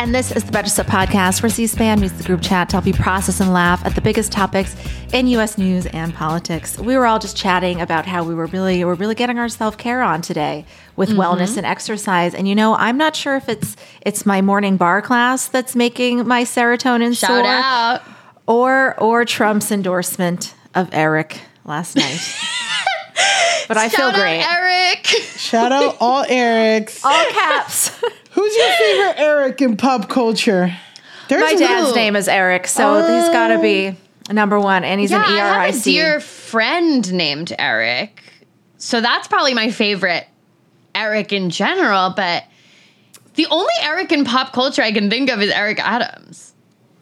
And this is the Betches Sup Podcast, where C-SPAN meets the group chat to help you process and laugh at the biggest topics in U.S. news and politics. We were all just chatting about how we were really, we're really getting our self-care on today with mm-hmm. wellness and exercise. And you know, I'm not sure if it's it's my morning bar class that's making my serotonin Shout soar, out. or or Trump's endorsement of Eric last night. but I Shout feel great. Eric. Shout out all Erics. all caps. Who's your favorite Eric in pop culture? There's My dad's name is Eric, so oh. he's got to be number one, and he's yeah, an ERIC. I have a dear friend named Eric, so that's probably my favorite Eric in general. But the only Eric in pop culture I can think of is Eric Adams.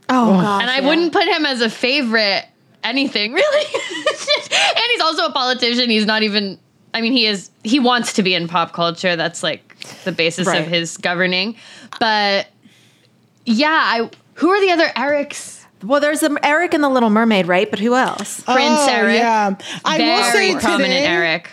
Oh, gosh, and I yeah. wouldn't put him as a favorite anything really. and he's also a politician. He's not even. I mean, he is. He wants to be in pop culture. That's like the basis right. of his governing. But yeah, I who are the other Erics? Well, there's an Eric in the Little Mermaid, right? But who else? Oh, Prince oh, Eric. Yeah, I Very will say prominent today, Eric.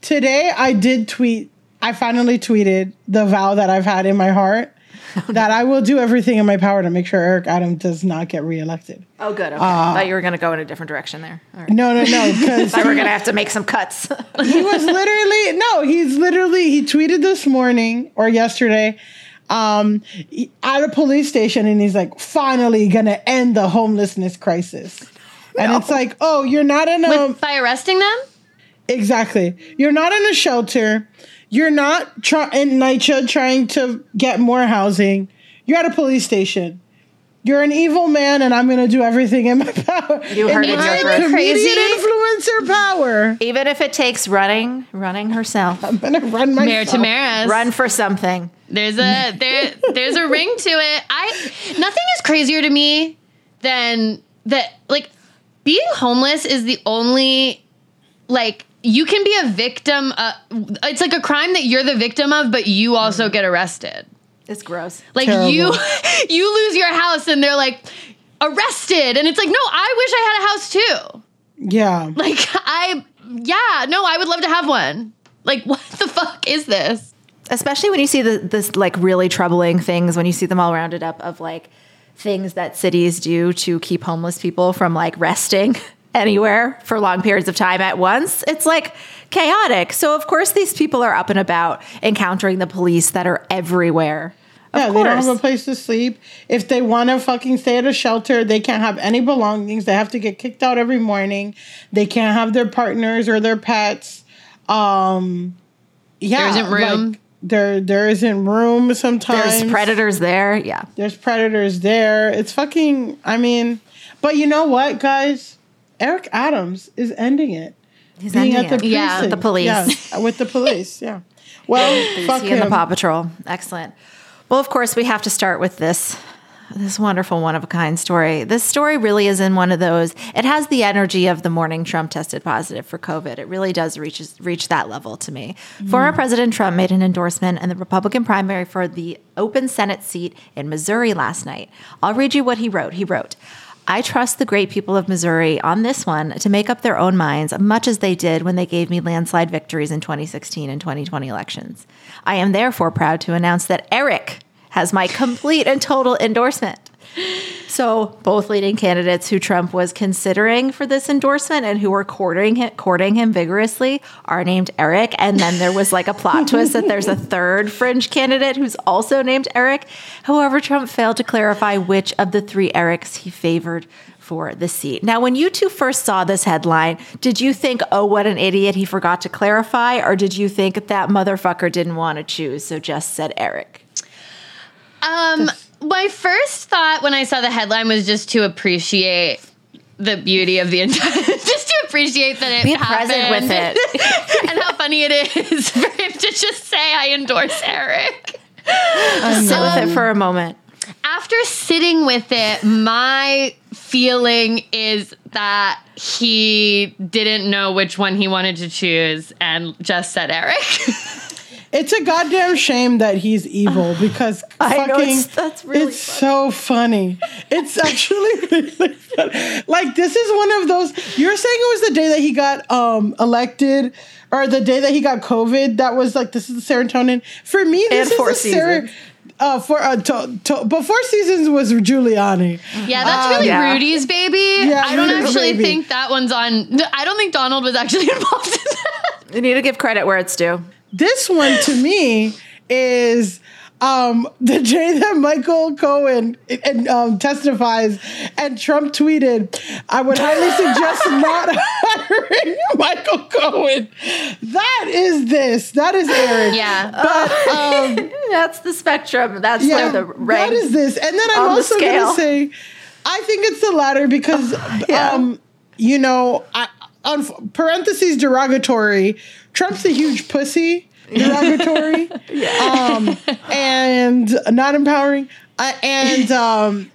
Today, I did tweet. I finally tweeted the vow that I've had in my heart that I will do everything in my power to make sure Eric Adams does not get reelected. Oh, good. Okay. Uh, I thought you were going to go in a different direction there. Right. No, no, no. Because we're going to have to make some cuts. he was literally no. He's literally he tweeted this morning or yesterday um, at a police station, and he's like, "Finally, going to end the homelessness crisis." No. And it's like, oh, you're not in a With, by arresting them. Exactly. You're not in a shelter. You're not try- in NYCHA trying to get more housing. You're at a police station. You're an evil man, and I'm going to do everything in my power. You heard in it my here crazy influencer power. Even if it takes running, running herself. I'm going to run myself. Mayor Tamarez. Run for something. There's a there there's a ring to it. I nothing is crazier to me than that. Like being homeless is the only like you can be a victim. Uh, it's like a crime that you're the victim of, but you also get arrested. It's gross. Like Terrible. you, you lose your house, and they're like arrested, and it's like, no, I wish I had a house too. Yeah. Like I, yeah, no, I would love to have one. Like what the fuck is this? Especially when you see the, this like really troubling things when you see them all rounded up of like things that cities do to keep homeless people from like resting anywhere for long periods of time at once. It's like chaotic. So of course these people are up and about encountering the police that are everywhere. Of yeah, course. they don't have a place to sleep. If they want to fucking stay at a shelter, they can't have any belongings. They have to get kicked out every morning. They can't have their partners or their pets. Um, yeah, there isn't room. Like, there, there isn't room. Sometimes there's predators there. Yeah, there's predators there. It's fucking. I mean, but you know what, guys? Eric Adams is ending it. He's being ending at the it. Yeah, with the police. Yeah, with the police. Yeah. Well, fuck him. and the Paw Patrol. Excellent. Well, of course, we have to start with this this wonderful one of a kind story. This story really is in one of those. It has the energy of the morning Trump tested positive for COVID. It really does reach reach that level to me. Mm. Former President Trump made an endorsement in the Republican primary for the open Senate seat in Missouri last night. I'll read you what he wrote. He wrote. I trust the great people of Missouri on this one to make up their own minds, much as they did when they gave me landslide victories in 2016 and 2020 elections. I am therefore proud to announce that Eric has my complete and total endorsement. So, both leading candidates who Trump was considering for this endorsement and who were courting him, courting him vigorously are named Eric. And then there was like a plot twist that there's a third fringe candidate who's also named Eric. However, Trump failed to clarify which of the three Erics he favored for the seat. Now, when you two first saw this headline, did you think, oh, what an idiot, he forgot to clarify? Or did you think that motherfucker didn't want to choose, so just said Eric? Um, my first thought when I saw the headline was just to appreciate the beauty of the entire, just to appreciate that it Be happened present with it. and how funny it is for him to just say, "I endorse Eric." Sit with it um, for a moment. After sitting with it, my feeling is that he didn't know which one he wanted to choose and just said Eric. It's a goddamn shame that he's evil because I know, fucking it's- that's really it's so funny. It's actually really funny. Like this is one of those you're saying it was the day that he got um elected or the day that he got COVID that was like this is the serotonin. For me this And Four is the ser- Seasons. uh, for uh, to, to, before seasons was Giuliani. Yeah, that's Um, really yeah. Rudy's baby. Yeah, I don't Rudy's actually baby. think that one's on. I don't think Donald was actually involved in that. You need to give credit where it's due. This one to me is um, the day that Michael Cohen and, um, testifies, and Trump tweeted, "I would highly suggest not hiring Michael Cohen." That is this. That is Eric. Yeah. But um, That's the spectrum. That's yeah, where the rank. that is this. And then I'm on the also gonna say, I think it's the latter because, Yeah. um, you know, I, on parentheses derogatory, Trump's a huge pussy. Derogatory, um, and not empowering. Uh, and um,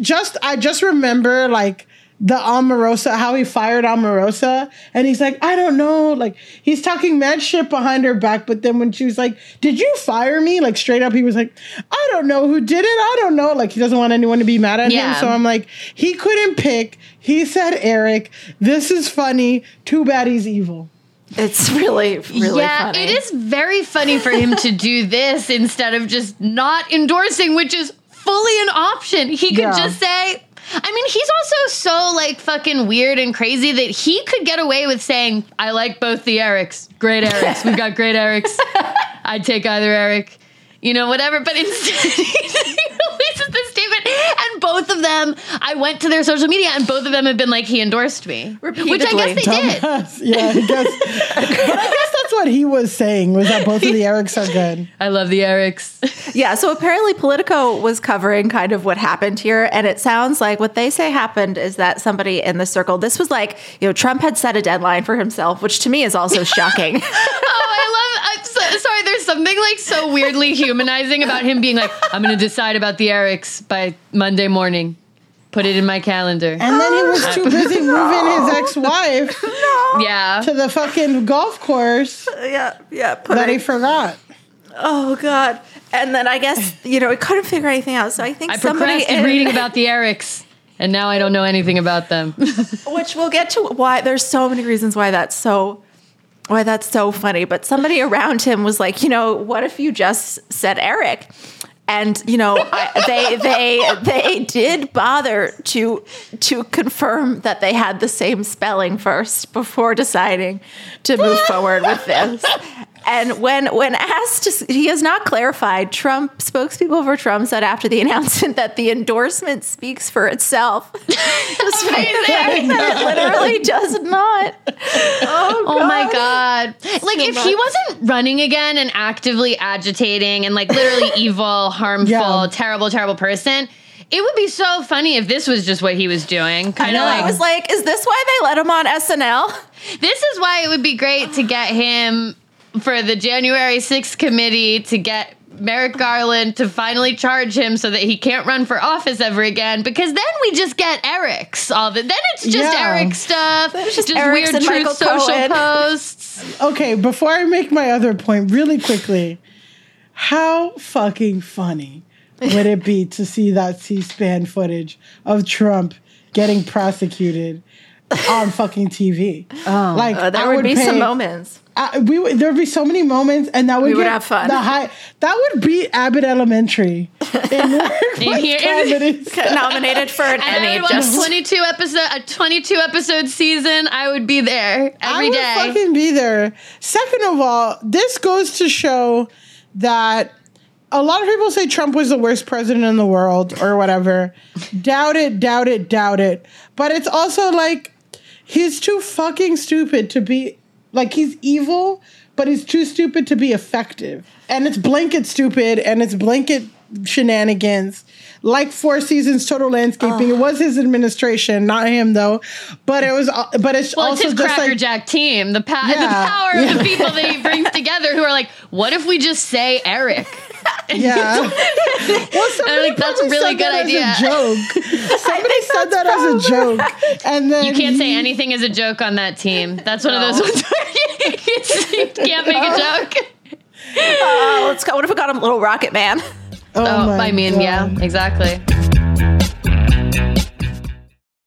just, I just remember like the Omarosa, how he fired Omarosa, and he's like, I don't know, like he's talking mad shit behind her back, but then when she was like, "Did you fire me?" Like straight up, he was like, "I don't know who did it. I don't know." Like he doesn't want anyone to be mad at Yeah. him, so I'm like, he couldn't pick. He said Eric. This is funny. Too bad he's evil. It's really, really yeah, funny. it is very funny for him to do this instead of just not endorsing, which is fully an option. He could Yeah. just say. I mean, he's also so like fucking weird and crazy that he could get away with saying, "I like both the Erics. Great Erics. We've got great Erics. I'd take either Eric." You know, whatever. But instead, he releases this statement, and both of them, I went to their social media, and both of them have been like, "He endorsed me," which I guess Repeatedly. they did. Dumbass. Yeah, I guess. but I guess that's what he was saying was that both of the Erics are good. I love the Erics. Yeah, so apparently Politico was covering kind of what happened here. And it sounds like what they say happened is that somebody in the circle, this was like, you know, Trump had set a deadline for himself, which to me is also shocking. Oh, I love. I'm so, sorry. There's something like so weirdly humanizing about him being like, "I'm going to decide about the Erics by Monday morning. Put it in my calendar." And then he oh, was too busy moving his ex-wife yeah. to the fucking golf course yeah, yeah. Put that he it, forgot. oh, God. And then I guess, you know, he couldn't figure anything out. So I think I somebody. procrastinated in- reading about the Erics, and now I don't know anything about them. which we'll get to why there's so many reasons why that's so why that's so funny but somebody around him was like you know what if you just said eric and you know I, they they they did bother to to confirm that they had the same spelling first before deciding to move forward with this and when when asked he has not clarified trump spokespeople for trump said after the announcement that the endorsement speaks for itself despite the fact that it literally does not oh, Oh my god! Like if he wasn't running again and actively agitating and like literally evil, harmful, Yeah. terrible, terrible person, it would be so funny if this was just what he was doing. Kind of I like was like, is this why they let him on SNL? This is why it would be great to get him for the January 6th committee to get Merrick Garland to finally charge him so that he can't run for office ever again because then we just get Eric's all the then it's just Yeah. Eric stuff it's just just, weird truth Michael social Cohen. posts Okay, before I make my other point, really quickly, how fucking funny would it be to see that C-SPAN footage of Trump getting prosecuted on fucking TV? Oh, like Uh, there I would, be pay- some moments. I, we would, there'd be so many moments, and that would We would have fun. The high that would be Abbott Elementary in workplace here- comedies. Nominated for an and I Emmy. would want a Just 22 episode a 22 episode season I would be there every day. I would day fucking be there. Second of all, this goes to show that a lot of people say Trump was the worst president in the world or whatever. doubt it, doubt it, doubt it. But it's also like he's too fucking stupid to be like he's evil, but he's too stupid to be effective. And it's blanket stupid and it's blanket shenanigans. Like Four Seasons Total Landscaping, it was his administration, not him though. But it was, uh, but it's Well, it's also his just Cracker like Jack team. The, pa- Yeah, the power yeah. of the people that he brings together who are like, what if we just say Eric? Yeah. well, somebody like, that's a really said good that idea. As a joke. Somebody said that as a joke, and then You can't say anything as a joke on that team. That's one of those ones where you, you can't make a oh. joke. Oh, let's go. What if we got a little Rocket Man? Oh, Oh, my I mean, God. yeah, exactly.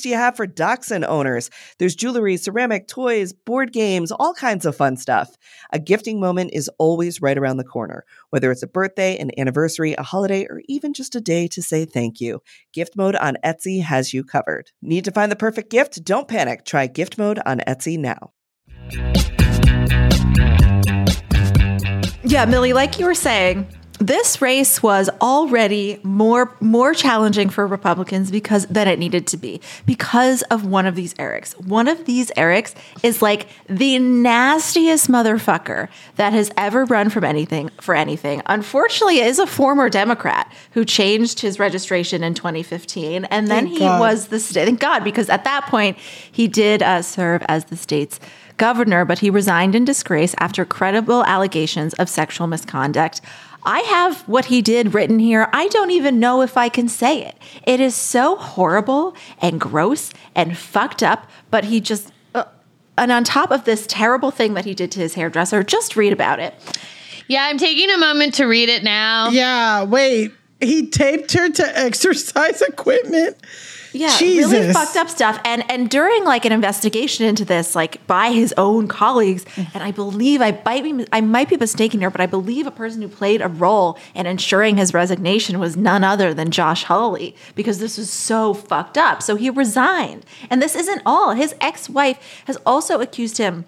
do you have for dachshund owners? There's jewelry, ceramic, toys, board games, all kinds of fun stuff. A gifting moment is always right around the corner, whether it's a birthday, an anniversary, a holiday, or even just a day to say thank you. Gift mode on Etsy has you covered. Need to find the perfect gift? Don't panic. Try gift mode on Etsy now. Yeah, Milly, like you were saying, this race was already more more challenging for Republicans because than it needed to be because of one of these Erics. One of these Erics is like the nastiest motherfucker that has ever run from anything for anything. Unfortunately, is a former Democrat who changed his registration in 2015, and then Thank he God. was the state. Thank God, because at that point he did uh, serve as the state's governor, but he resigned in disgrace after credible allegations of sexual misconduct. I have what he did written here. I don't even know if I can say it. It is so horrible and gross and fucked up, but he just. Uh, and on top of this terrible thing that he did to his hairdresser, just read about it. Yeah, I'm taking a moment to read it now. Yeah, wait. He taped her to exercise equipment. Yeah, really fucked up stuff. And and during like an investigation into this, like by his own colleagues, mm. and I believe I might be I might be mistaken here, but I believe a person who played a role in ensuring his resignation was none other than Josh Hawley, because this was so fucked up. So he resigned. And this isn't all. His ex-wife has also accused him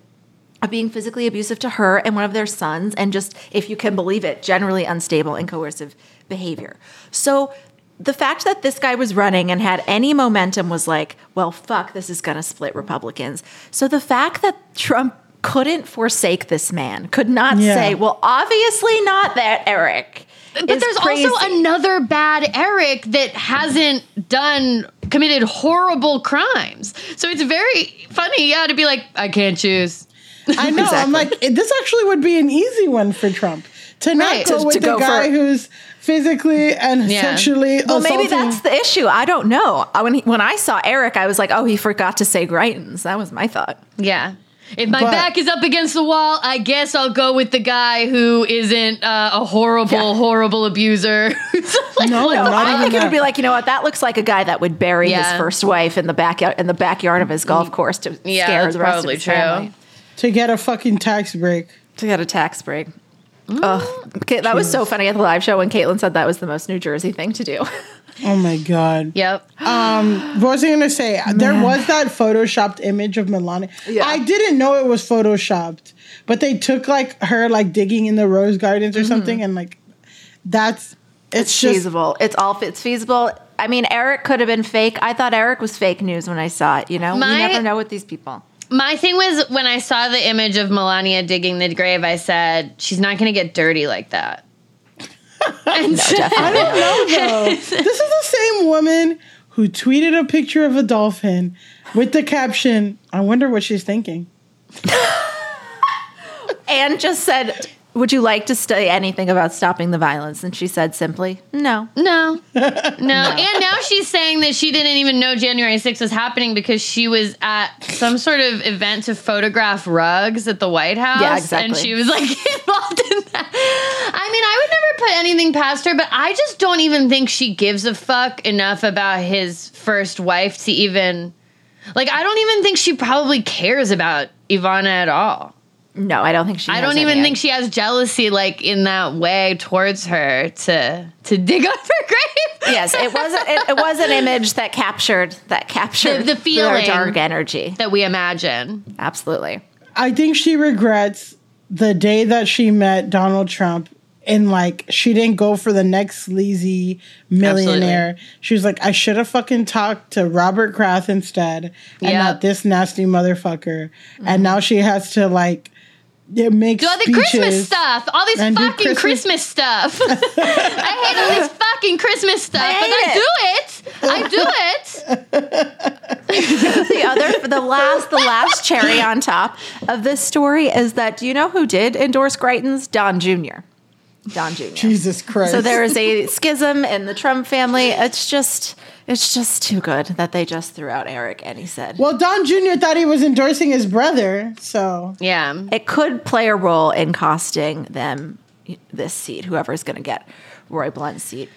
of being physically abusive to her and one of their sons, and just, if you can believe it, generally unstable and coercive behavior. So the fact that this guy was running and had any momentum was like, well, fuck, this is going to split Republicans. So the fact that Trump couldn't forsake this man, could not Yeah. say, well, obviously not that Eric. But there's crazy. also another bad Eric that hasn't done committed horrible crimes. So it's very funny, yeah, to be like, I can't choose. I know. I'm like, this actually would be an easy one for Trump to not Right. go To- with to the go guy for- who's physically and Yeah. sexually Well, maybe that's the issue. I don't know. When he, when I saw Eric, I was like, oh, he forgot to say Greitens. That was my thought. Yeah. If my But- back is up against the wall, I guess I'll go with the guy who isn't uh, a horrible, horrible abuser. Like, No, what the not I even think it would be like, you know what? That looks like a guy that would bury his first wife in the backyard in the backyard of his golf course to Yeah, scare that's the rest probably of his true. family. to get a fucking tax break. To get a tax break. Ugh. Okay, that was so funny at the live show when Caitlin said that was the most New Jersey thing to do. Oh my god. Yep. What was I gonna say? Uh, there was that photoshopped image of Melania. Yeah. I didn't know it was photoshopped, but they took like her like digging in the rose gardens or mm-hmm. something, and like that's it's, It's just feasible. It's all it's feasible. I mean, Eric could have been fake. I thought Eric was fake news when I saw it. You know, My- you never know with these people. My thing was when I saw the image of Melania digging the grave, I said, she's not going to get dirty like that. and I don't know though. this is the same woman who tweeted a picture of a dolphin with the caption, "I wonder what she's thinking." And just said, Would you like to say anything about stopping the violence? And she said simply, no. No. no. And now she's saying that she didn't even know January 6th was happening because she was at some sort of event to photograph rugs at the White House. Yeah, exactly. And she was like involved in that. I mean, I would never put anything past her, but I just don't even think she gives a fuck enough about his first wife to even. Like, I don't even think she probably cares about Ivana at all. No, I don't think she I has don't even any. think she has jealousy like in that way towards her to to dig up her grave. Yes, it was it, it was an image that captured that captured The- the feeling. dark energy. that we imagine. Absolutely. I think she regrets the day that she met Donald Trump and like she didn't go for the next sleazy millionaire. She was like, I should have fucking talked to Robert Kraft instead and Yep. not this nasty motherfucker. And now she has to like yeah, make Do all the. Christmas stuff, all this fucking Christmas, Christmas- stuff. I hate all this fucking Christmas stuff, I but I do it. I do it. the other the last the last cherry on top of this story is that do you know who did endorse Greitens? Don Jr. Don Jr. Jesus Christ. So there is a schism in the Trump family. It's just it's just too good that they just threw out Eric and he said well, Don Jr. thought he was endorsing his brother, so Yeah. it could play a role in costing them this seat, whoever's going to get Roy Blunt's seat.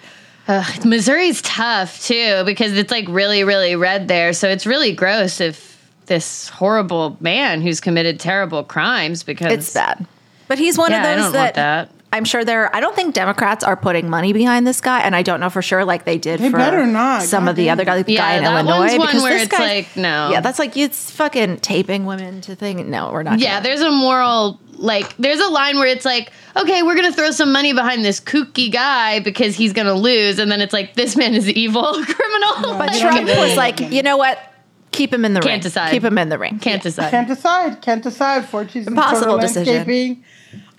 Ugh, Missouri's tough too because it's like really, really red there. So it's really gross if this horrible man who's committed terrible crimes because It's bad. But he's one Yeah, of I those don't that, want that. I'm sure they're. I don't think Democrats are putting money behind this guy, and I don't know for sure like they did They for better not. some of the other guy, the Yeah, guy in that Illinois. one's one because where this it's guy- like, no. Yeah, that's like it's fucking taping women to think. No, we're not. Yeah, gonna- there's a moral like there's a line where it's like, okay, we're gonna throw some money behind this kooky guy because he's gonna lose, and then it's like this man is evil criminal. But Trump Yeah. was like, you know what? Keep him in the ring. Can't decide. Keep him in the ring. can't decide. can't decide. Can't decide. Fortune's Impossible Total decision. Landscaping.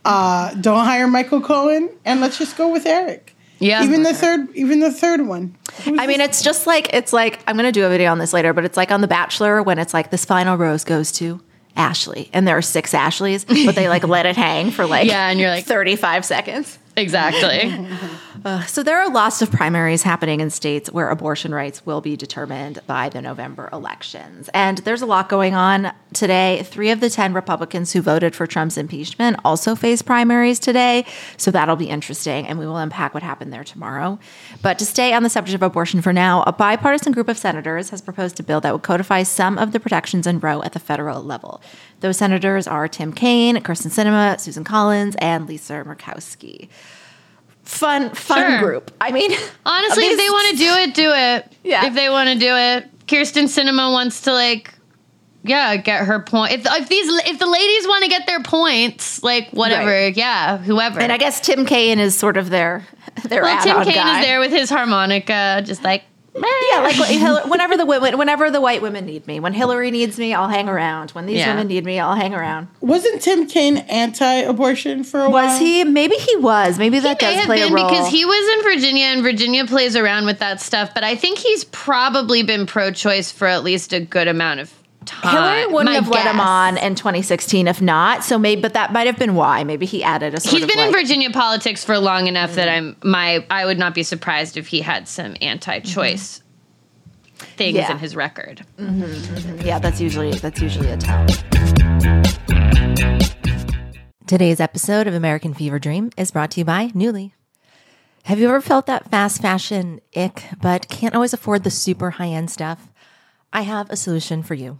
Uh, don't hire Michael Cohen, and let's just go with Eric. Yeah. Even the third, even the third one. I mean, it's just like it's like I'm gonna do a video on this later, but it's like on The Bachelor when it's like this final rose goes to Ashley, and there are six Ashleys, but they like let it hang for like Yeah, and you're like- 35 seconds. exactly. So there are lots of primaries happening in states where abortion rights will be determined by the November elections. And there's a lot going on today. Three of the 10 Republicans who voted for Trump's impeachment also face primaries today. So that'll be interesting. And we will unpack what happened there tomorrow. But to stay on the subject of abortion for now, a bipartisan group of senators has proposed a bill that would codify some of the protections in Roe at the federal level. Those senators are Tim Kaine, Kyrsten Sinema, Susan Collins, and Lisa Murkowski fun fun Sure. group. I mean, Honestly, if they want to do it, do it. Yeah. If they want to do it, Kyrsten Sinema wants to like, yeah, get her point. If, if these if the ladies want to get their points, like whatever, Right. yeah, whoever. and I guess Tim Kaine is sort of their their well, Tim Kaine guy. is there with his harmonica, just like Yeah, like Hillary- whenever the women, whenever the white women need me, when Hillary needs me, I'll hang around. When these Yeah. women need me, I'll hang around. Wasn't Tim Kaine anti-abortion for a while? Was he? Maybe he was. Maybe that He may does have play a role. because he was in Virginia and Virginia plays around with that stuff, but I think he's probably been pro-choice for at least a good amount of time. Hillary wouldn't my have let him on in 2016 if not. So maybe, but that might have been why. Maybe he added a sort He's of been in Virginia politics for long enough that I'm my I would not be surprised if he had some anti-choice mm-hmm. things Yeah. in his record. Mm-hmm. Yeah, that's usually that's usually a tell. Today's episode of American Fever Dream is brought to you by Nuuly. Have you ever felt that fast fashion ick, but can't always afford the super high end stuff? I have a solution for you.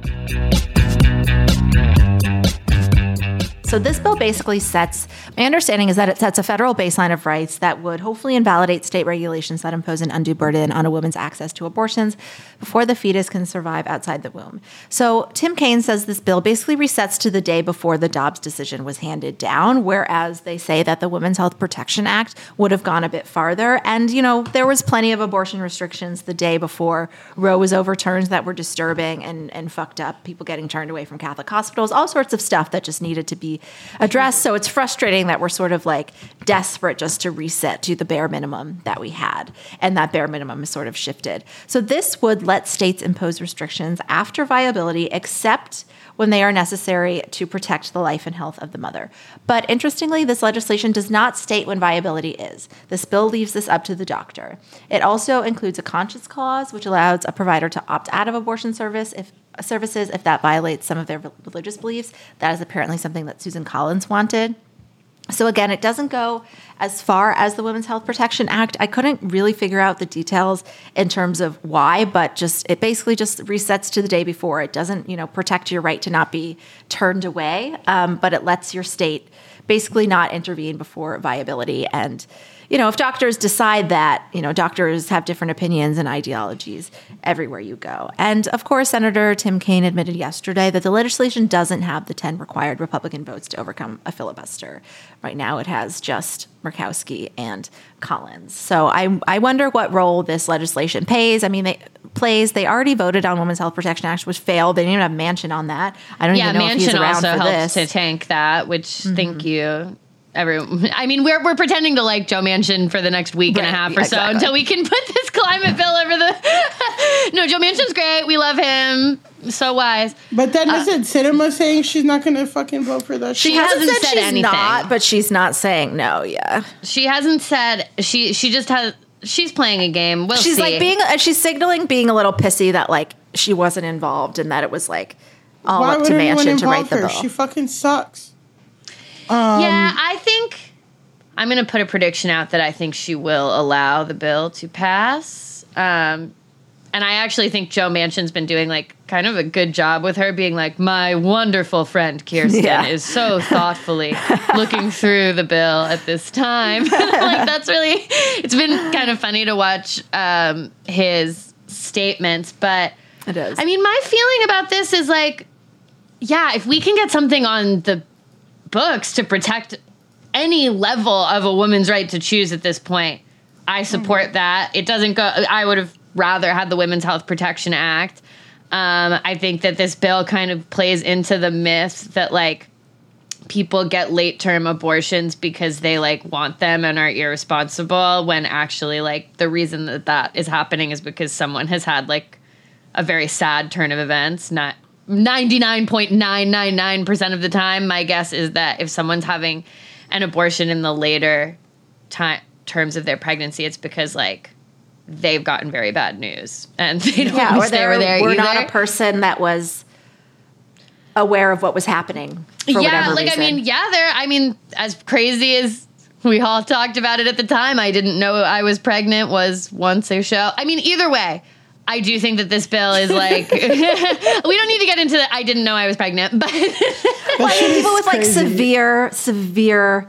Thank you. So this bill basically sets my understanding is that it sets a federal baseline of rights that would hopefully invalidate state regulations that impose an undue burden on a woman's access to abortions before the fetus can survive outside the womb. So Tim Kaine says this bill basically resets to the day before the Dobbs decision was handed down, whereas they say that the Women's Health Protection Act would have gone a bit farther. And you know, there was plenty of abortion restrictions the day before Roe was overturned that were disturbing and, and fucked up, people getting turned away from Catholic hospitals, all sorts of stuff that just needed to be addressed. So it's frustrating that we're sort of like desperate just to reset to the bare minimum that we had. And that bare minimum is sort of shifted. So this would let states impose restrictions after viability, except when they are necessary to protect the life and health of the mother. But interestingly, this legislation does not state when viability is. This bill leaves this up to the doctor. It also includes a conscience clause, which allows a provider to opt out of abortion service if services if that violates some of their religious beliefs. That is apparently something that Susan Collins wanted. So again, it doesn't go as far as the Women's Health Protection Act. I couldn't really figure out the details in terms of why, but just it basically just resets to the day before. It doesn't, you know, protect your right to not be turned away, um, but it lets your state basically not intervene before viability and you know, if doctors decide that, you know, doctors have different opinions and ideologies everywhere you go. And of course, Senator Tim Kaine admitted yesterday that the legislation doesn't have the 10 required Republican votes to overcome a filibuster. Right now, it has just Murkowski and Collins. So I, I wonder what role this legislation plays. I mean, they plays. They already voted on Women's Health Protection Act, which failed. They didn't even have Manchin on that. I don't yeah, even know Manchin if he's around also for helped this. to tank that. Which thank mm-hmm. you. Every, I mean, we're we're pretending to like Joe Manchin for the next week and a half or so until we can put this climate bill over the. no, Joe Manchin's great. We love him. So wise. But then isn't Sinema saying she's not gonna fucking vote for that? She shit? hasn't Hasn't said said she's anything. not, but she's not saying no. Yeah, She hasn't said she. She just has. She's playing a game. We'll she's see. like being. uh, She's signaling being a little pissy that like she wasn't involved and that it was like all Why up would to anyone Manchin to write involve the her? bill. She fucking sucks. Yeah, I think I'm going to put a prediction out that I think she will allow the bill to pass. Um, and I actually think Joe Manchin's been doing like kind of a good job with her, being like, my wonderful friend Kyrsten Yeah. is so thoughtfully looking through the bill at this time. like that's really, it's been kind of funny to watch um, his statements, but. it is. I mean, my feeling about this is like, yeah, if we can get something on the books to protect any level of a woman's right to choose at this point, I support that. It doesn't go, I would have rather had the Women's Health Protection Act. Um, I think that this bill kind of plays into the myth that, like, people get late term abortions because they like want them and are irresponsible when actually like the reason that that is happening is because someone has had like a very sad turn of events not 99.999% of the time my guess is that if someone's having an abortion in the later time terms of their pregnancy it's because like they've gotten very bad news and they don't yeah, or they they were there were either. not a person that was aware of what was happening. For yeah, like reason. I mean, yeah, there. I mean, as crazy as we all talked about it at the time, I didn't know I was pregnant. Was once a show. I mean, either way. I do think that this bill is like we don't need to get into the I didn't know I was pregnant, but Well, I mean, people with like severe, severe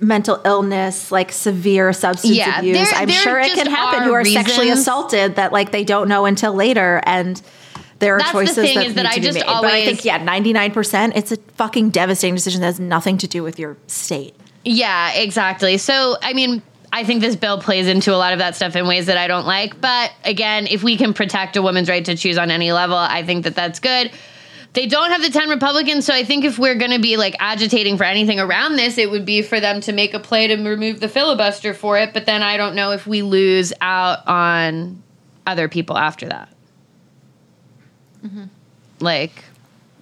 mental illness, like severe substance Yeah, abuse. there- I'm there sure it can happen. Who are sexually assaulted that like they don't know until later, and there are That's the choices thing that is that need I to be just made. but I think yeah, 99. percent It's a fucking devastating decision that has nothing to do with your state. Yeah, exactly. So, I mean, I think this bill plays into a lot of that stuff in ways that I don't like. But again, if we can protect a woman's right to choose on any level, I think that that's good. They don't have the 10 Republicans, so I think if we're going to be like agitating for anything around this, it would be for them to make a play to remove the filibuster for it. But then I don't know if we lose out on other people after that. Mm-hmm. Like,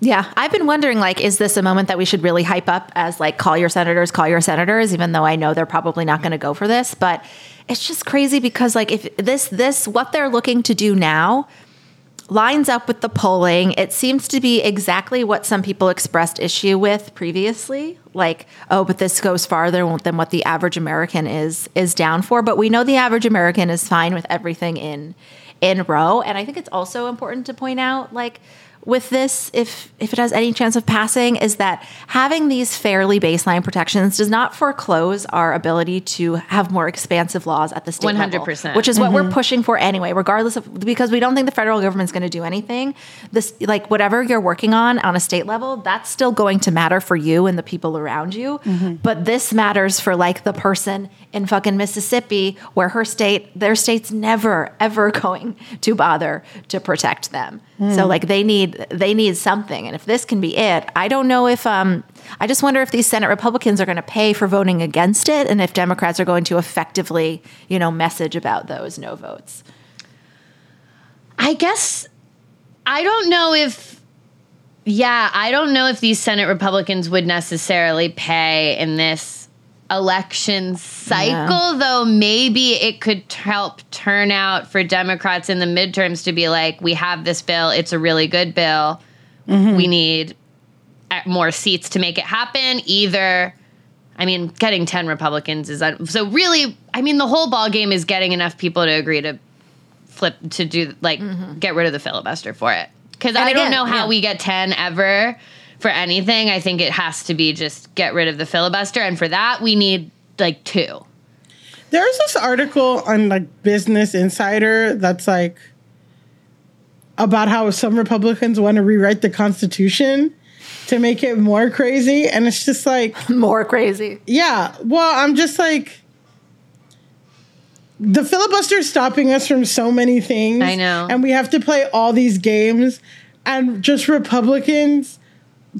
Yeah, I've been wondering like is this a moment that we should really hype up as like call your senators, call your senators even though I know they're probably not going to go for this, but it's just crazy because like if this this what they're looking to do now lines up with the polling. It seems to be exactly what some people expressed issue with previously. Like, oh, but this goes farther than what the average American is is down for. But we know the average American is fine with everything in in Roe, And I think it's also important to point out, like, with this, if if it has any chance of passing, is that having these fairly baseline protections does not foreclose our ability to have more expansive laws at the state 100%. level, which is what we're mm-hmm. pushing for anyway, regardless of because we don't think the federal government's going to do anything. This like whatever you're working on on a state level, that's still going to matter for you and the people around you. Mm-hmm. But this matters for like the person in fucking Mississippi where her state their state's never ever going to bother to protect them. So like they need they need something and if this can be it, I don't know if um I just wonder if these Senate Republicans are going to pay for voting against it and if Democrats are going to effectively, you know, message about those no votes. I guess I don't know if yeah, I don't know if these Senate Republicans would necessarily pay in this election cycle though maybe it could help turn out for Democrats in the midterms to be like we have this bill, it's a really good bill. We need uh, more seats to make it happen either I mean, getting 10 Republicans is un- so really, I mean, the whole ball game is getting enough people to agree to flip to do like get rid of the filibuster for it. Because I don't know how yeah. we get 10 ever for anything. I think it has to be just get rid of the filibuster. And for that, we need like two. There's this article on like Business Insider that's like about how some Republicans want to rewrite the Constitution to make it more crazy. And it's just like, More crazy. yeah, well, I'm just like, the filibuster is stopping us from so many things. I know. And we have to play all these games. And just Republicans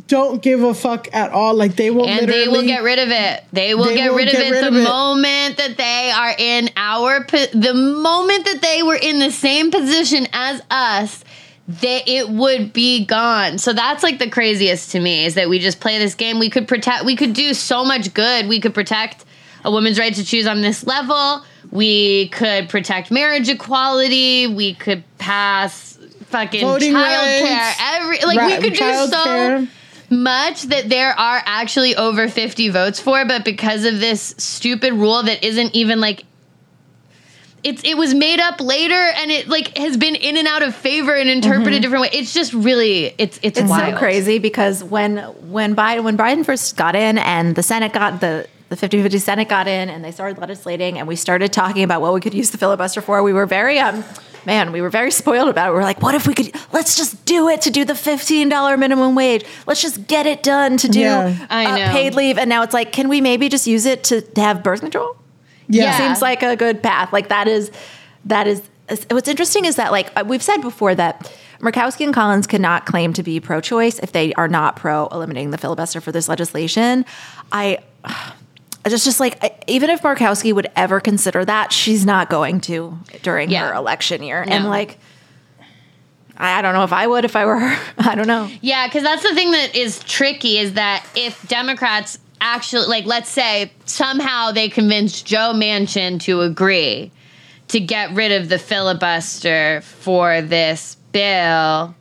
don't give a fuck at all. Like they will And they will get rid of it. They will They get will rid of it rid the of it. moment that they are in our po- the moment that they were in the same position as us. That it would be gone. So that's like the craziest to me is that we just play this game. We could protect. We could do so much good. We could protect a woman's right to choose on this level. We could protect marriage equality. We could pass fucking Voting child care. rights, Every like Right, we could do so care. Much that there are actually over 50 votes for, but because of this stupid rule that isn't even like it's it was made up later and it like has been in and out of favor and interpreted a different way. It's just really it's it's, It's wild. so crazy because when when Biden when Biden first got in and the Senate got the the 50-50 Senate got in and they started legislating and we started talking about what we could use the filibuster for, we were very um man, we were very spoiled about it. We were like, what if we could let's just do it to do the $15 minimum wage. Let's just get it done to do Yeah. I uh, know. paid leave and now it's like can we maybe just use it to, to have birth control? Yeah. seems like a good path. Like that is that is what's interesting is that like uh, we've said before that Murkowski and Collins cannot claim to be pro-choice if they are not pro eliminating the filibuster for this legislation. I I just just like even if Murkowski would ever consider that, she's not going to during Yeah. her election year. And like I I don't know if I would if I were her. I don't know. Yeah, because that's the thing that is tricky is that if Democrats actually, like, let's say somehow they convinced Joe Manchin to agree to get rid of the filibuster for this bill,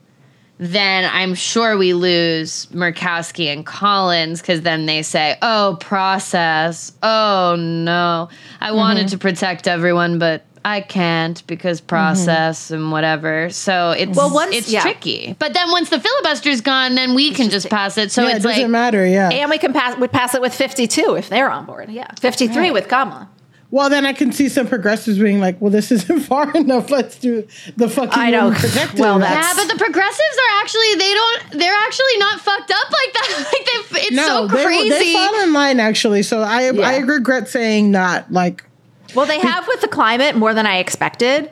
then I'm sure we lose Murkowski and Collins because then they say, oh, process. Oh, no. I wanted mm-hmm. to protect everyone, but. I can't because mm-hmm. process and whatever. So it's Well, once- it's yeah. tricky. But then once the filibuster's gone, then we can just pass it. So yeah, it doesn't like matter. Yeah. And we can pass would pass it with 52 if they're on board. Yeah. 53 with Kamala. Well, then I can see some progressives being like, "Well, this isn't far enough. Let's do the fucking I know. women. Well, that's- yeah, but the progressives are actually they don't they're actually not fucked up like that. like they, it's so they, crazy. they fall in line actually. So I Yeah. I regret saying not like Well, they have with the climate more than I expected.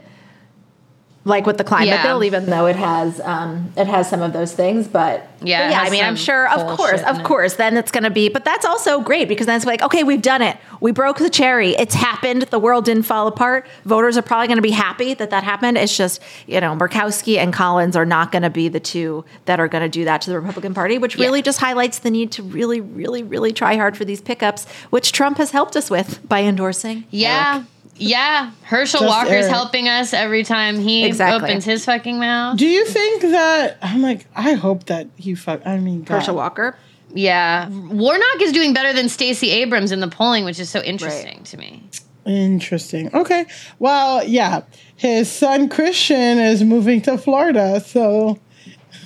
Like with the climate Yeah. bill, even though it has um, it has some of those things. But Yeah, but yeah. I mean, I'm sure, of course, of course. Then it's going to be, but that's also great because then it's like, okay, we've done it. We broke the cherry. It's happened. The world didn't fall apart. Voters are probably going to be happy that that happened. It's just you know, Murkowski and Collins are not going to be the two that are going to do that to the Republican Party, which really just highlights the need to really, really, really try hard for these pickups, which Trump has helped us with by endorsing. Yeah. Yeah. Herschel Just Walker's Eric. helping us every time he Exactly. opens his fucking mouth. Do you think that I'm like? I hope that he fuck. I mean, God. Herschel Walker. Yeah. Warnock is doing better than Stacey Abrams in the polling, which is so interesting to me. Interesting. Okay. Well, yeah. His son Christian is moving to Florida, so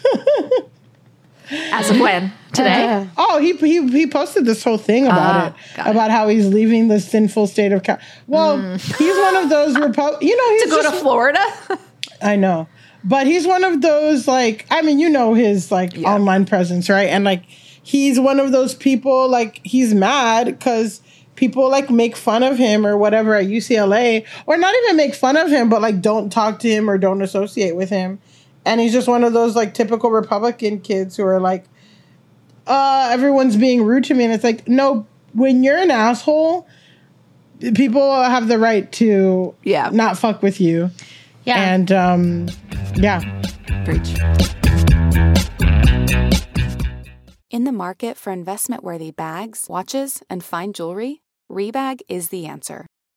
As of when? Today? Oh, he he he posted this whole thing about Ah, it, about how he's leaving the sinful state of Cal. Well, he's one of those Repu- You know, he's to go just, to Florida? I know, but he's one of those like I mean, you know his like online presence, right? And like he's one of those people like he's mad because people like make fun of him or whatever at UCLA, or not even make fun of him, but like don't talk to him or don't associate with him. And he's just one of those like typical Republican kids who are like, uh, everyone's being rude to me, and it's like, no, when you're an asshole, people have the right to Yeah. not fuck with you. Yeah. And um, yeah. Preach. In the market for investment worthy bags, watches, and fine jewelry, Rebag is the answer.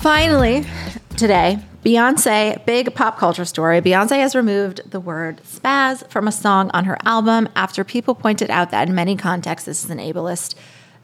Finally, today, Beyonce, big pop culture story. Beyonce has removed the word spaz from a song on her album after people pointed out that in many contexts this is an ableist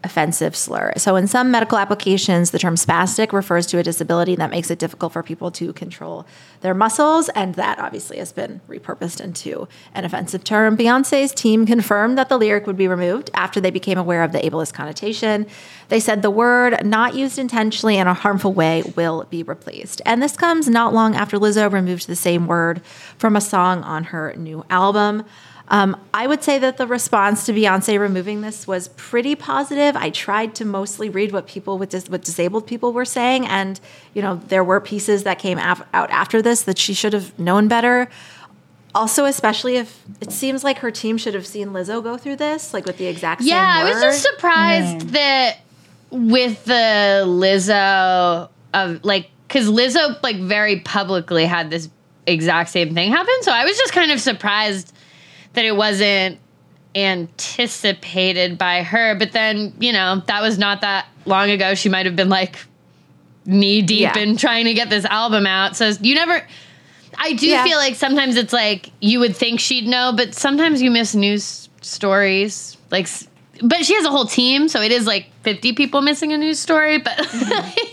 offensive slur. So in some medical applications, the term spastic refers to a disability that makes it difficult for people to control their muscles, and that obviously has been repurposed into an offensive term. Beyonce's team confirmed that the lyric would be removed after they became aware of the ableist connotation. They said the word, not used intentionally in a harmful way, will be replaced. And this comes not long after Lizzo removed the same word from a song on her new album. Um, I would say that the response to Beyonce removing this was pretty positive. I tried to mostly read what people with dis- what disabled people were saying, and you know there were pieces that came af- out after this that she should have known better. Also, especially if it seems like her team should have seen Lizzo go through this, like with the exact same Yeah, I was just surprised that with the Lizzo of like because Lizzo like very publicly had this exact same thing happen. So I was just kind of surprised that it wasn't anticipated by her. But then you know that was not that long ago. She might have been like knee deep Yeah. in trying to get this album out. So you never. I do Yeah. feel like sometimes it's like you would think she'd know, but sometimes you miss news stories. Like, but she has a whole team, so it is like fifty people missing a news story. But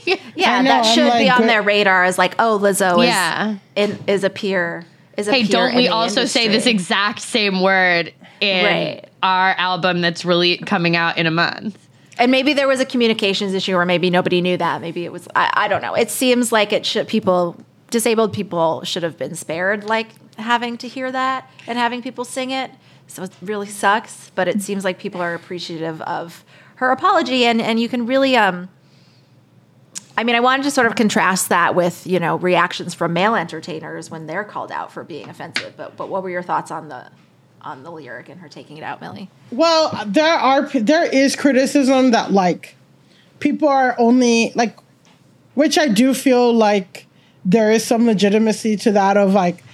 Yeah, I know, that should like, be on their radar as like, oh, Lizzo Yeah. is in, is a peer. Is hey, don't we also say this exact same word in Right. our album that's really coming out in a month? And maybe there was a communications issue, or maybe nobody knew that. Maybe it was. I, I don't know. It seems like it should people disabled people should have been spared like having to hear that and having people sing it. So it really sucks. But it seems like people are appreciative of her apology, and and you can really um. I mean, I wanted to sort of contrast that with you know reactions from male entertainers when they're called out for being offensive. But but what were your thoughts on the on the lyric and her taking it out, Milly? Well, there are there is criticism that like people are only like, which I do feel like there is some legitimacy to that of like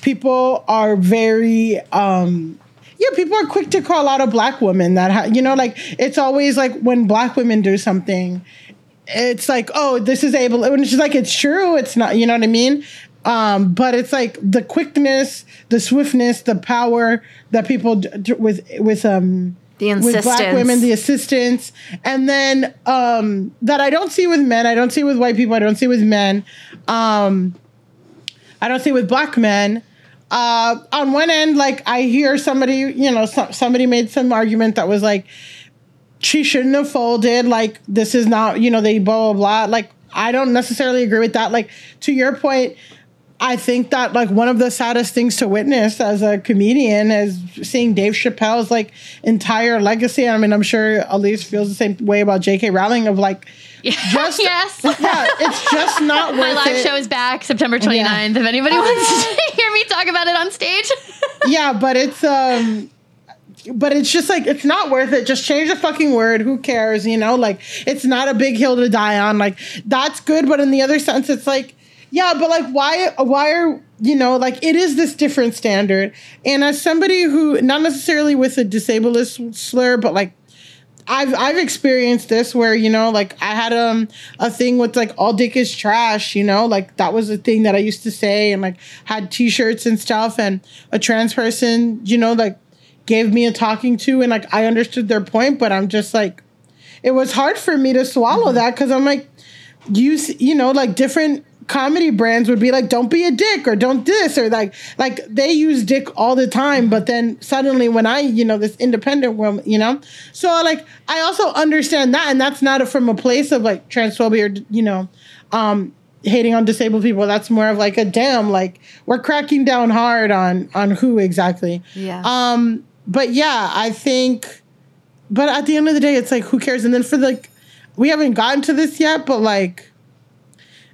people are very um yeah people are quick to call out a black woman that ha- you know like it's always like when black women do something it's like oh this is able and it's just like it's true it's not you know what i mean? Um but it's like the quickness the swiftness the power that people d- d- with with um The with black women the assistance. And then um that i don't see with men i don't see with white people i don't see with men um I don't see with black men. Uh, on one end, like I hear somebody, you know, so, somebody made some argument that was like, she shouldn't have folded. Like this is not, you know, they blah blah blah. Like I don't necessarily agree with that. Like to your point, I think that like one of the saddest things to witness as a comedian is seeing Dave Chappelle's like entire legacy. I mean, I'm sure Alise feels the same way about J.K. Rowling of like just yes. yeah, it's just not My live it. show is back September 29th. If anybody wants to hear me talk about it on stage. yeah, but it's um but it's just like it's not worth it. Just change the fucking word. Who cares? You know, like it's not a big hill to die on. Like that's good, but in the other sense, it's like yeah, but like why? Why are you know like it is this different standard? And as somebody who not necessarily with a disableist slur, but like I've I've experienced this where you know like I had um a thing with like all dick is trash you know like that was a thing that I used to say and like had T-shirts and stuff and a trans person you know like gave me a talking to and like I understood their point but I'm just like it was hard for me to swallow that because I'm like you you know like different comedy brands would be like don't be a dick or don't this or like like they use dick all the time but then suddenly when i you know this independent woman you know? So like i also understand that and that's not a, from a place of like transphobia or you know um hating on disabled people. That's more of like a damn like we're cracking down hard on on who exactly. Yeah. um but yeah i think but at the end of the day it's like who cares and then for like we haven't gotten to this yet but like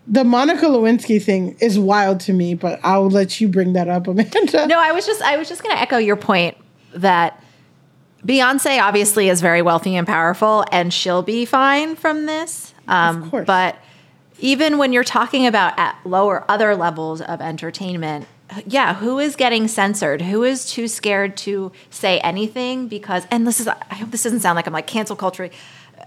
the Monica Lewinsky thing is wild to me, but I'll let you bring that up, Amanda. No, I was just I was just going to echo your point that Beyonce obviously is very wealthy and powerful, and she'll be fine from this. Um, But even when you're talking about at lower other levels of entertainment, yeah, who is getting censored? Who is too scared to say anything? Because and this is I hope this doesn't sound like I'm like cancel culture.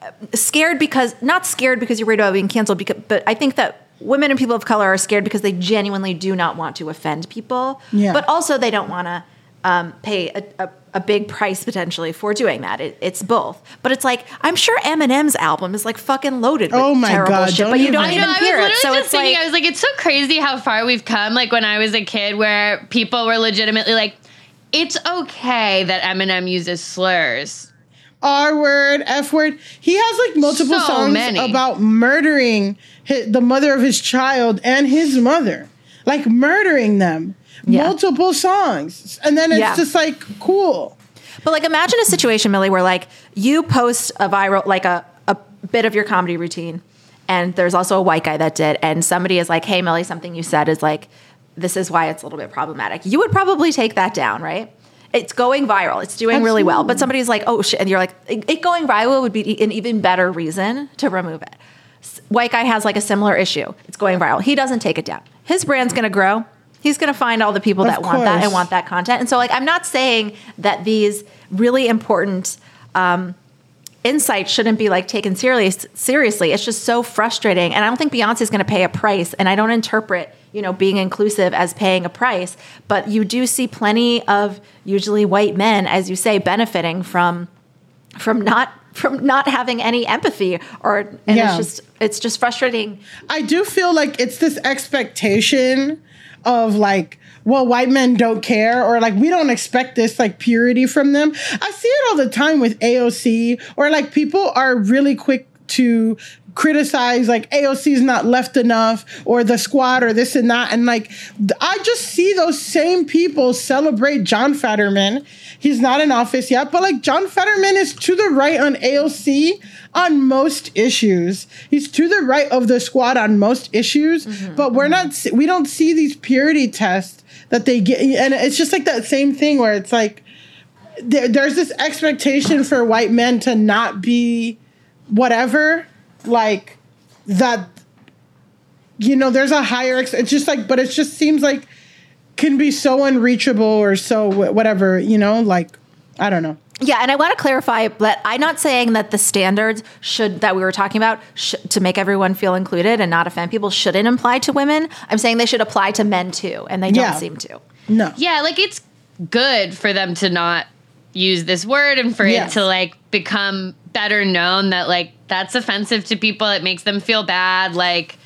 Uh, Scared because not scared because you're worried about being canceled, because, but I think that women and people of color are scared because they genuinely do not want to offend people, Yeah. but also they don't want to um, pay a, a, a big price potentially for doing that. It, it's both, but it's like I'm sure Eminem's album is like fucking loaded. With Oh my terrible God, shit, but you don't I even know, I was hear it. So just it's thinking, like I was like, it's so crazy how far we've come. Like when I was a kid, where people were legitimately like, it's okay that Eminem uses slurs. R word, F word. He has like multiple So songs many. about murdering hi the mother of his child and his mother, like murdering them. Multiple songs, and then it's Yeah. just like cool. But like, imagine a situation, Milly, where like you post a viral, like a, a bit of your comedy routine, and there's also a white guy that did, and somebody is like, "Hey, Milly, something you said is like, this is why it's a little bit problematic." You would probably take that down, right? It's going viral. It's doing really well. But somebody's like, "Oh shit," and you're like, "It it going viral would be an even better reason to remove it." White guy has like a similar issue. It's going viral. He doesn't take it down. His brand's going to grow. He's going to find all the people Of that want that and want that content. And so, like, I'm not saying that these really important um, insights shouldn't be like taken serious, seriously. It's just so frustrating. And I don't think Beyonce is going to pay a price. And I don't interpret, you know, being inclusive as paying a price. But you do see plenty of usually white men, as you say, benefiting from from not from not having any empathy or and Yeah. it's just it's just frustrating I do feel like it's this expectation of like, well, white men don't care, or like we don't expect this like purity from them. I see it all the time with AOC, or like people are really quick to criticize like AOC is not left enough or the squad or this and that and like I just see those same people celebrate John Fetterman. He's not in office yet, but like John Fetterman is to the right on AOC on most issues. He's to the right of the squad on most issues, mm-hmm, but we're mm-hmm. not we don't see these purity tests that they get and it's just like that same thing where it's like there, there's this expectation for white men to not be whatever like that you know there's a higher ex- it's just like but it just seems like can be so unreachable or so whatever you know like i don't know Yeah, and I want to clarify that I'm not saying that the standards should that we were talking about sh- to make everyone feel included and not offend people shouldn't apply to women. I'm saying they should apply to men too, and they Yeah. don't seem to. No. Yeah, like it's good for them to not use this word and for Yes. it to like become better known that like that's offensive to people. It makes them feel bad. Like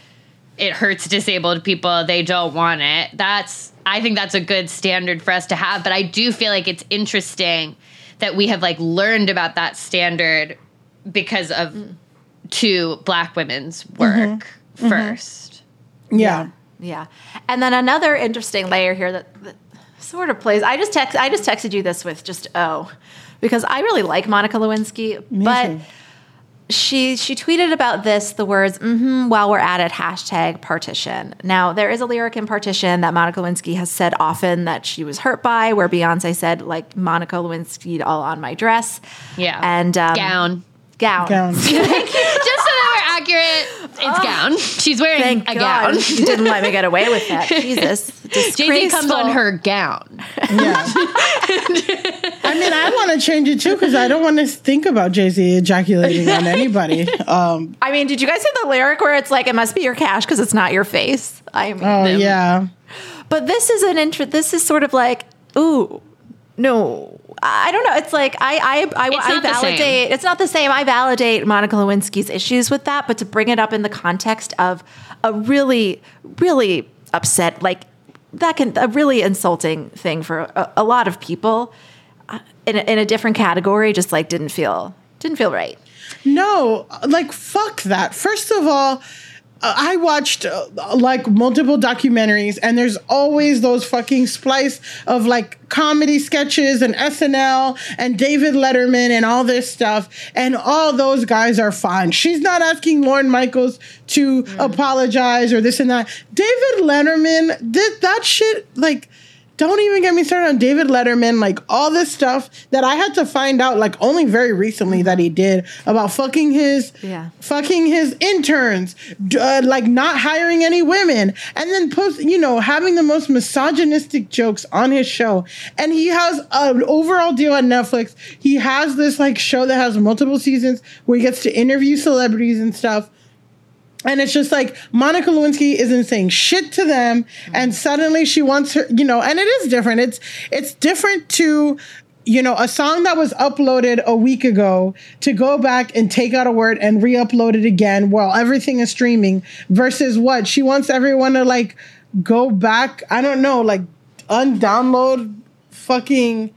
it hurts disabled people, they don't want it. That's I think that's a good standard for us to have, but I do feel like it's interesting that we have like learned about that standard because of two black women's work Mhm. 1st Yeah. Yeah. And then another interesting layer here that, that sort of plays. I just text I just texted you this with just oh because I really like Monica Lewinsky, but too. She she tweeted about this the words mm-hmm, while we're at it hashtag partition. Now there is a lyric in partition that Monica Lewinsky has said often that she was hurt by, where Beyonce said like Monica Lewinsky all on my dress. Yeah. And um, Gown. Gown. Gown. Just so that we're accurate, it's gown. She's wearing Thank a God gown. She didn't let me get away with that. Jesus. Jay Z comes on her gown. Yeah. I mean, I want to change it too because I don't want to think about Jay Z ejaculating on anybody. Um, I mean, did you guys see the lyric where it's like it must be your cash because it's not your face? I mean, oh yeah. but this is an intro. This is sort of like, ooh, no, I don't know. It's like I I I, It's I not the same. validate. It's not the same. I validate Monica Lewinsky's issues with that, but to bring it up in the context of a really really upset like that can a really insulting thing for a, a lot of people uh, in a, in a different category just like didn't feel didn't feel right. No, like fuck that. First of all, I watched uh, like multiple documentaries, and there's always those fucking splice of like comedy sketches and SNL and David Letterman and all this stuff, and all those guys are fine. She's not asking Lorne Michaels to apologize or this and that. David Letterman did that shit like don't even get me started on David Letterman, like all this stuff that I had to find out like only very recently that he did about fucking his Yeah. fucking his interns, uh, like not hiring any women, and then post, you know, having the most misogynistic jokes on his show. And he has an overall deal on Netflix. He has this like show that has multiple seasons where he gets to interview celebrities and stuff. And it's just like Monica Lewinsky isn't saying shit to them, and suddenly she wants her, you know, and it is different. It's it's different to, you know, a song that was uploaded a week ago to go back and take out a word and re-upload it again while everything is streaming versus what she wants everyone to like go back. I don't know, like undownload fucking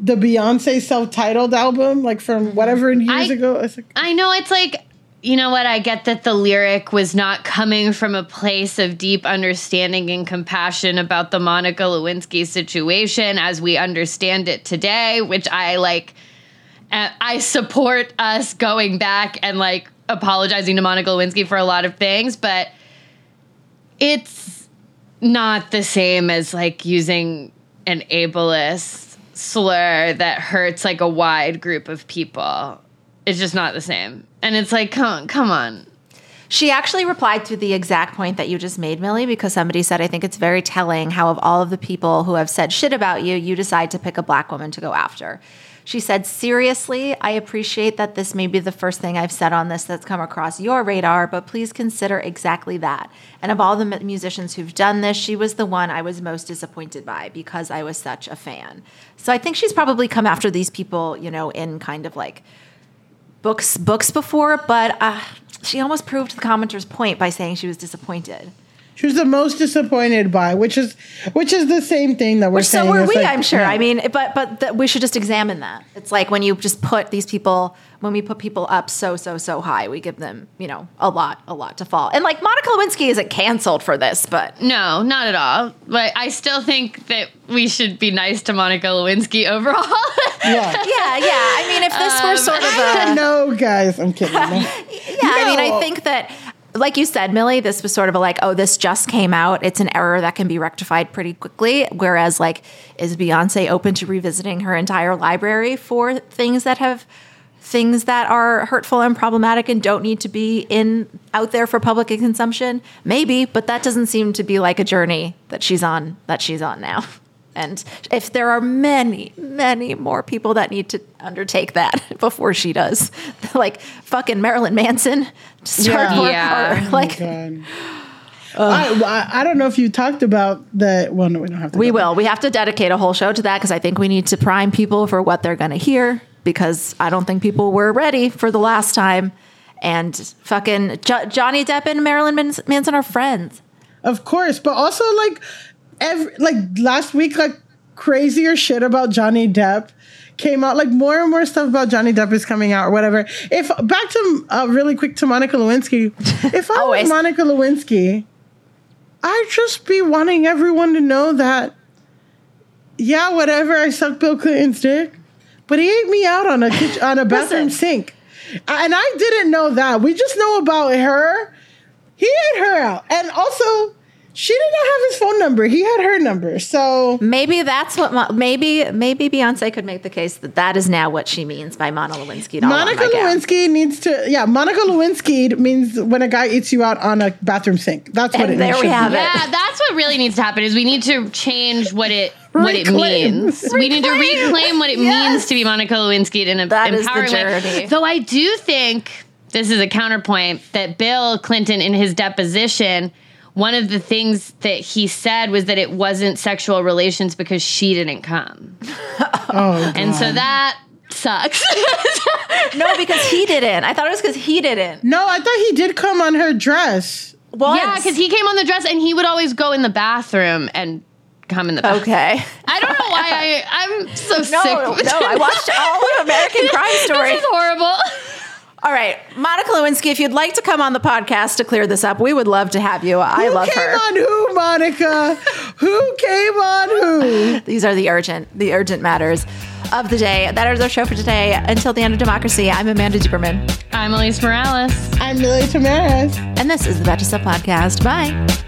the Beyonce self-titled album, like from mm-hmm. whatever years I- ago. Like, I know it's like you know what I get that the lyric was not coming from a place of deep understanding and compassion about the Monica Lewinsky situation as we understand it today, which I like uh, I support us going back and like apologizing to Monica Lewinsky for a lot of things, but it's not the same as like using an ableist slur that hurts like a wide group of people. It's just not the same. And it's like, come, come on. She actually replied to the exact point that you just made, Milly, because somebody said, I think it's very telling how, of all of the people who have said shit about you, you decide to pick a black woman to go after. She said, Seriously, I appreciate that this may be the first thing I've said on this that's come across your radar, but please consider exactly that. And of all the mu- musicians who've done this, she was the one I was most disappointed by because I was such a fan. So I think she's probably come after these people, you know, in kind of like books books before, but uh, she almost proved the commenter's point by saying she was disappointed. She was the most disappointed by, which is which is the same thing that we're Which saying. so were we, like, I'm sure. yeah. I mean, but but th- we should just examine that. It's like when you just put these people, when we put people up so so so high, we give them you know a lot a lot to fall. And like Monica Lewinsky isn't canceled for this, but No, not at all. But I still think that we should be nice to Monica Lewinsky overall. yeah. yeah yeah. I mean, if this were Um, sort of I a know, guys. I'm kidding. No. Yeah, I mean, I think that, like you said, Milly, this was sort of a like, oh, this just came out. It's an error that can be rectified pretty quickly. Whereas, like, is Beyonce open to revisiting her entire library for things that have things that are hurtful and problematic and don't need to be in out there for public consumption? Maybe, but that doesn't seem to be like a journey that she's on that she's on now. And if there are many, many more people that need to undertake that before she does, like fucking Marilyn Manson, start Yeah. Yeah. or, like oh God. I, I I don't know if you talked about the. Well, no, we don't have to. we go there. will. We have to dedicate a whole show to that because I think we need to prime people for what they're going to hear because I don't think people were ready for the last time. And fucking jo- Johnny Depp and Marilyn Manson are friends. Of course, but also like every like last week, like crazier shit about Johnny Depp came out. Like more and more stuff about Johnny Depp is coming out or whatever. If back to uh, really quick to Monica Lewinsky, if I was Monica Lewinsky, I'd just be wanting everyone to know that. Yeah, whatever. I sucked Bill Clinton's dick, but he ate me out on a kitchen, on a bathroom sink, and I didn't know that. We just know about her. He ate her out, and also she did not have his phone number. He had her number. So maybe that's what maybe maybe Beyonce could make the case that that is now what she means by Monica Lewinsky. Monica my gown. Lewinsky needs to yeah. Monica Lewinsky means when a guy eats you out on a bathroom sink. That's what And it there should we be. have it. Yeah, that's what really needs to happen. Is we need to change what it what it Reclaim. means. We need to Reclaim. reclaim what it Yes. means to be Monica Lewinsky in a That is the empowering way. Though I do think this is a counterpoint that Bill Clinton in his deposition. One of the things that he said was that it wasn't sexual relations because she didn't come. Oh, And so that sucks. no, because he didn't. I thought it was because he didn't. No, I thought he did come on her dress. Well Yeah, because he came on the dress and he would always go in the bathroom and come in the bathroom. Okay. I don't know why I I'm so No, sick. no, I watched all of American Crime Story. This is horrible. All right, Monica Lewinsky, if you'd like to come on the podcast to clear this up, we would love to have you. I love her. Who love came her. on who, Monica? who came on who? These are the urgent, the urgent matters of the day. That is our show for today. Until the end of democracy, I'm Amanda Duberman. I'm Alise Morales. I'm Milly Tamarez. And this is the Betches Sup Podcast. Bye.